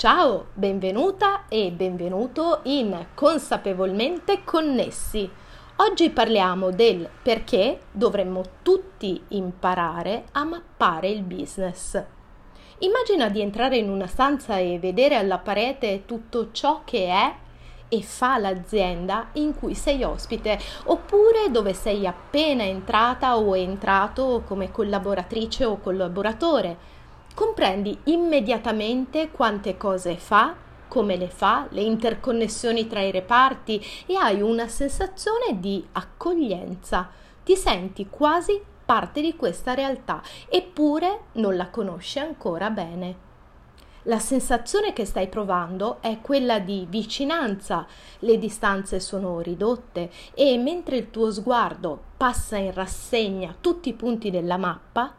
Ciao, benvenuta e benvenuto in Consapevolmente Connessi. Oggi parliamo del perché dovremmo tutti imparare a mappare il business. Immagina di entrare in una stanza e vedere alla parete tutto ciò che è e fa l'azienda in cui sei ospite oppure dove sei appena entrata o entrato come collaboratrice o collaboratore comprendi immediatamente quante cose fa, come le fa, le interconnessioni tra i reparti e hai una sensazione di accoglienza. Ti senti quasi parte di questa realtà, eppure non la conosci ancora bene. La sensazione che stai provando è quella di vicinanza, le distanze sono ridotte e mentre il tuo sguardo passa in rassegna tutti i punti della mappa,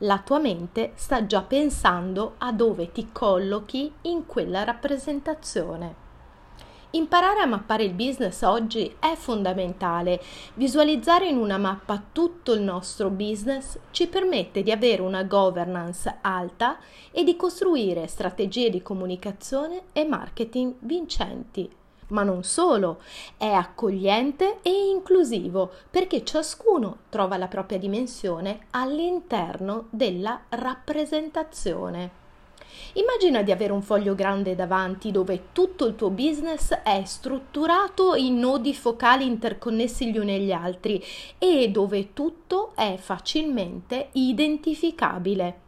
la tua mente sta già pensando a dove ti collochi in quella rappresentazione. Imparare a mappare il business oggi è fondamentale. Visualizzare in una mappa tutto il nostro business ci permette di avere una governance alta e di costruire strategie di comunicazione e marketing vincenti ma non solo, è accogliente e inclusivo perché ciascuno trova la propria dimensione all'interno della rappresentazione. Immagina di avere un foglio grande davanti dove tutto il tuo business è strutturato in nodi focali interconnessi gli uni agli altri e dove tutto è facilmente identificabile.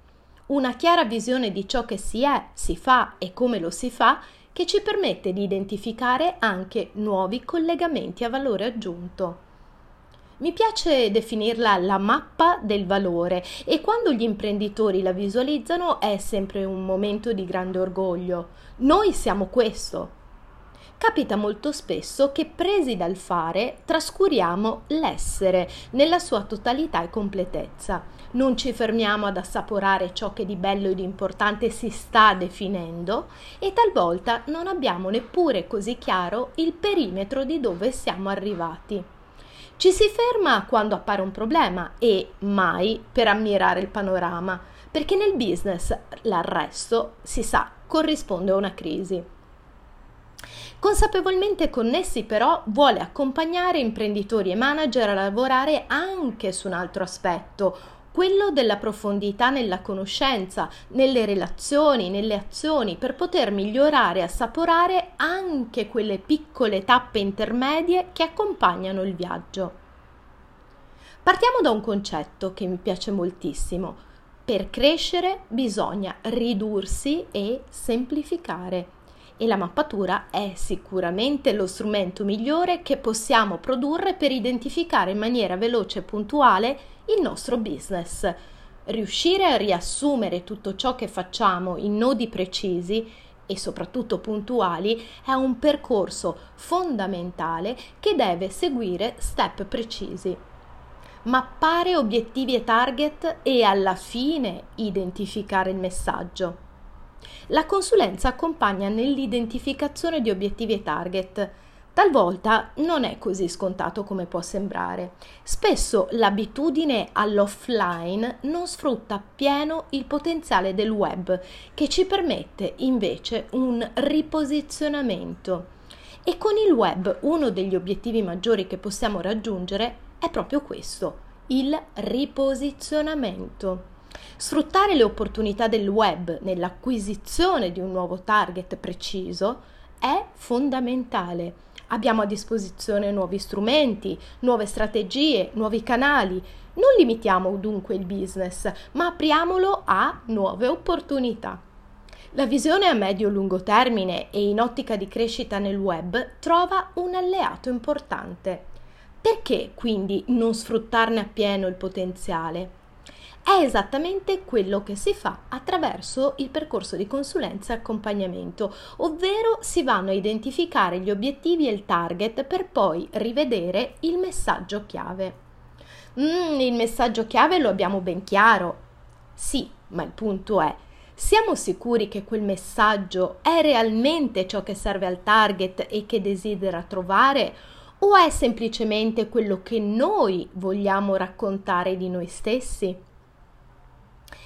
Una chiara visione di ciò che si è, si fa e come lo si fa che ci permette di identificare anche nuovi collegamenti a valore aggiunto. Mi piace definirla la mappa del valore e quando gli imprenditori la visualizzano è sempre un momento di grande orgoglio. Noi siamo questo. Capita molto spesso che presi dal fare trascuriamo l'essere nella sua totalità e completezza. Non ci fermiamo ad assaporare ciò che di bello e di importante si sta definendo e talvolta non abbiamo neppure così chiaro il perimetro di dove siamo arrivati. Ci si ferma quando appare un problema e mai per ammirare il panorama, perché nel business l'arresto, si sa, corrisponde a una crisi. Consapevolmente connessi però vuole accompagnare imprenditori e manager a lavorare anche su un altro aspetto, quello della profondità nella conoscenza, nelle relazioni, nelle azioni, per poter migliorare e assaporare anche quelle piccole tappe intermedie che accompagnano il viaggio. Partiamo da un concetto che mi piace moltissimo. Per crescere bisogna ridursi e semplificare e la mappatura è sicuramente lo strumento migliore che possiamo produrre per identificare in maniera veloce e puntuale il nostro business. Riuscire a riassumere tutto ciò che facciamo in nodi precisi e soprattutto puntuali è un percorso fondamentale che deve seguire step precisi. Mappare obiettivi e target e alla fine identificare il messaggio. La consulenza accompagna nell'identificazione di obiettivi e target. Talvolta non è così scontato come può sembrare. Spesso l'abitudine all'offline non sfrutta appieno il potenziale del web, che ci permette invece un riposizionamento. E con il web uno degli obiettivi maggiori che possiamo raggiungere è proprio questo, il riposizionamento. Sfruttare le opportunità del web nell'acquisizione di un nuovo target preciso è fondamentale. Abbiamo a disposizione nuovi strumenti, nuove strategie, nuovi canali. Non limitiamo dunque il business, ma apriamolo a nuove opportunità. La visione a medio-lungo termine e in ottica di crescita nel web trova un alleato importante. Perché quindi non sfruttarne appieno il potenziale? È esattamente quello che si fa attraverso il percorso di consulenza e accompagnamento, ovvero si vanno a identificare gli obiettivi e il target per poi rivedere il messaggio chiave. Mm, il messaggio chiave lo abbiamo ben chiaro. Sì, ma il punto è, siamo sicuri che quel messaggio è realmente ciò che serve al target e che desidera trovare? O è semplicemente quello che noi vogliamo raccontare di noi stessi?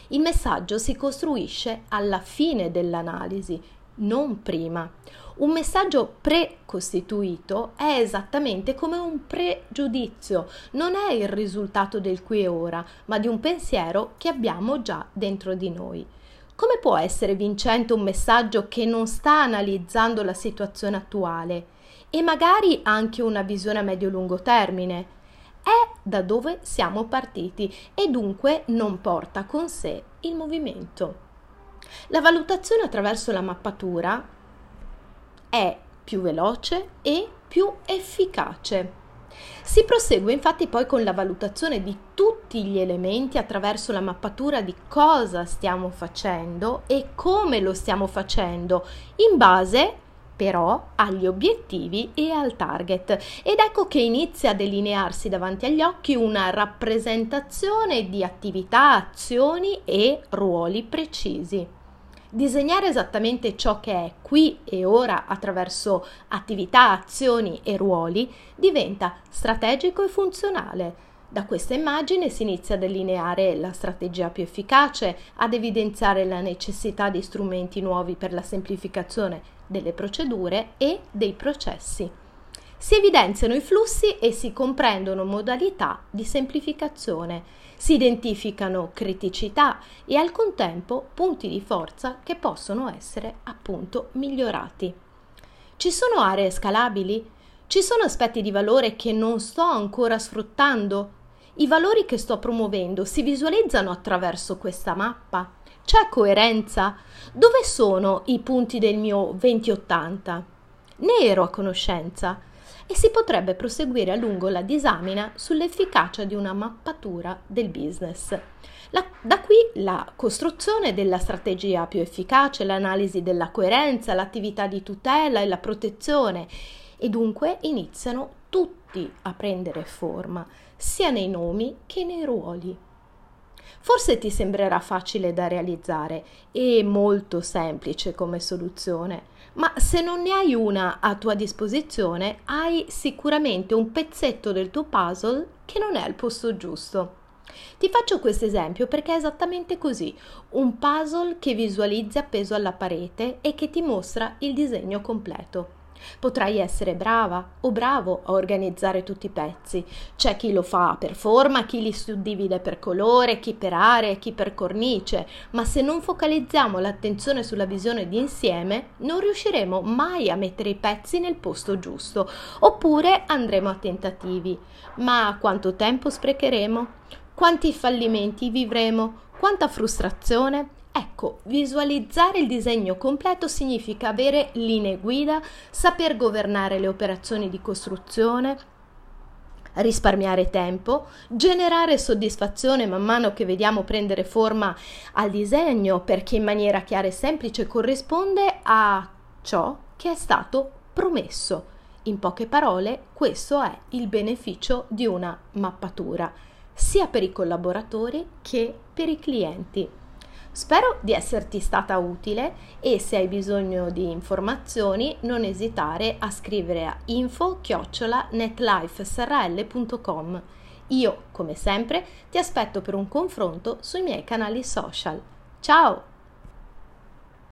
Il messaggio si costruisce alla fine dell'analisi, non prima. Un messaggio precostituito è esattamente come un pregiudizio, non è il risultato del qui e ora, ma di un pensiero che abbiamo già dentro di noi. Come può essere vincente un messaggio che non sta analizzando la situazione attuale e magari anche una visione a medio-lungo termine? È da dove siamo partiti e dunque non porta con sé il movimento. La valutazione attraverso la mappatura è più veloce e più efficace. Si prosegue infatti poi con la valutazione di tutti gli elementi attraverso la mappatura di cosa stiamo facendo e come lo stiamo facendo, in base però agli obiettivi e al target. Ed ecco che inizia a delinearsi davanti agli occhi una rappresentazione di attività, azioni e ruoli precisi. Disegnare esattamente ciò che è qui e ora attraverso attività, azioni e ruoli diventa strategico e funzionale. Da questa immagine si inizia a delineare la strategia più efficace, ad evidenziare la necessità di strumenti nuovi per la semplificazione delle procedure e dei processi. Si evidenziano i flussi e si comprendono modalità di semplificazione si identificano criticità e al contempo punti di forza che possono essere appunto migliorati. Ci sono aree scalabili? Ci sono aspetti di valore che non sto ancora sfruttando? I valori che sto promuovendo si visualizzano attraverso questa mappa? C'è coerenza? Dove sono i punti del mio 2080? Ne ero a conoscenza? e si potrebbe proseguire a lungo la disamina sull'efficacia di una mappatura del business. La, da qui la costruzione della strategia più efficace, l'analisi della coerenza, l'attività di tutela e la protezione e dunque iniziano tutti a prendere forma, sia nei nomi che nei ruoli. Forse ti sembrerà facile da realizzare e molto semplice come soluzione, ma se non ne hai una a tua disposizione, hai sicuramente un pezzetto del tuo puzzle che non è al posto giusto. Ti faccio questo esempio perché è esattamente così, un puzzle che visualizzi appeso alla parete e che ti mostra il disegno completo. Potrai essere brava o bravo a organizzare tutti i pezzi. C'è chi lo fa per forma, chi li suddivide per colore, chi per aree, chi per cornice, ma se non focalizziamo l'attenzione sulla visione di insieme, non riusciremo mai a mettere i pezzi nel posto giusto, oppure andremo a tentativi. Ma quanto tempo sprecheremo? Quanti fallimenti vivremo? Quanta frustrazione? Ecco, visualizzare il disegno completo significa avere linee guida, saper governare le operazioni di costruzione, risparmiare tempo, generare soddisfazione man mano che vediamo prendere forma al disegno perché in maniera chiara e semplice corrisponde a ciò che è stato promesso. In poche parole, questo è il beneficio di una mappatura, sia per i collaboratori che per i clienti. Spero di esserti stata utile e se hai bisogno di informazioni non esitare a scrivere a info-netlifesrl.com. Io, come sempre, ti aspetto per un confronto sui miei canali social. Ciao!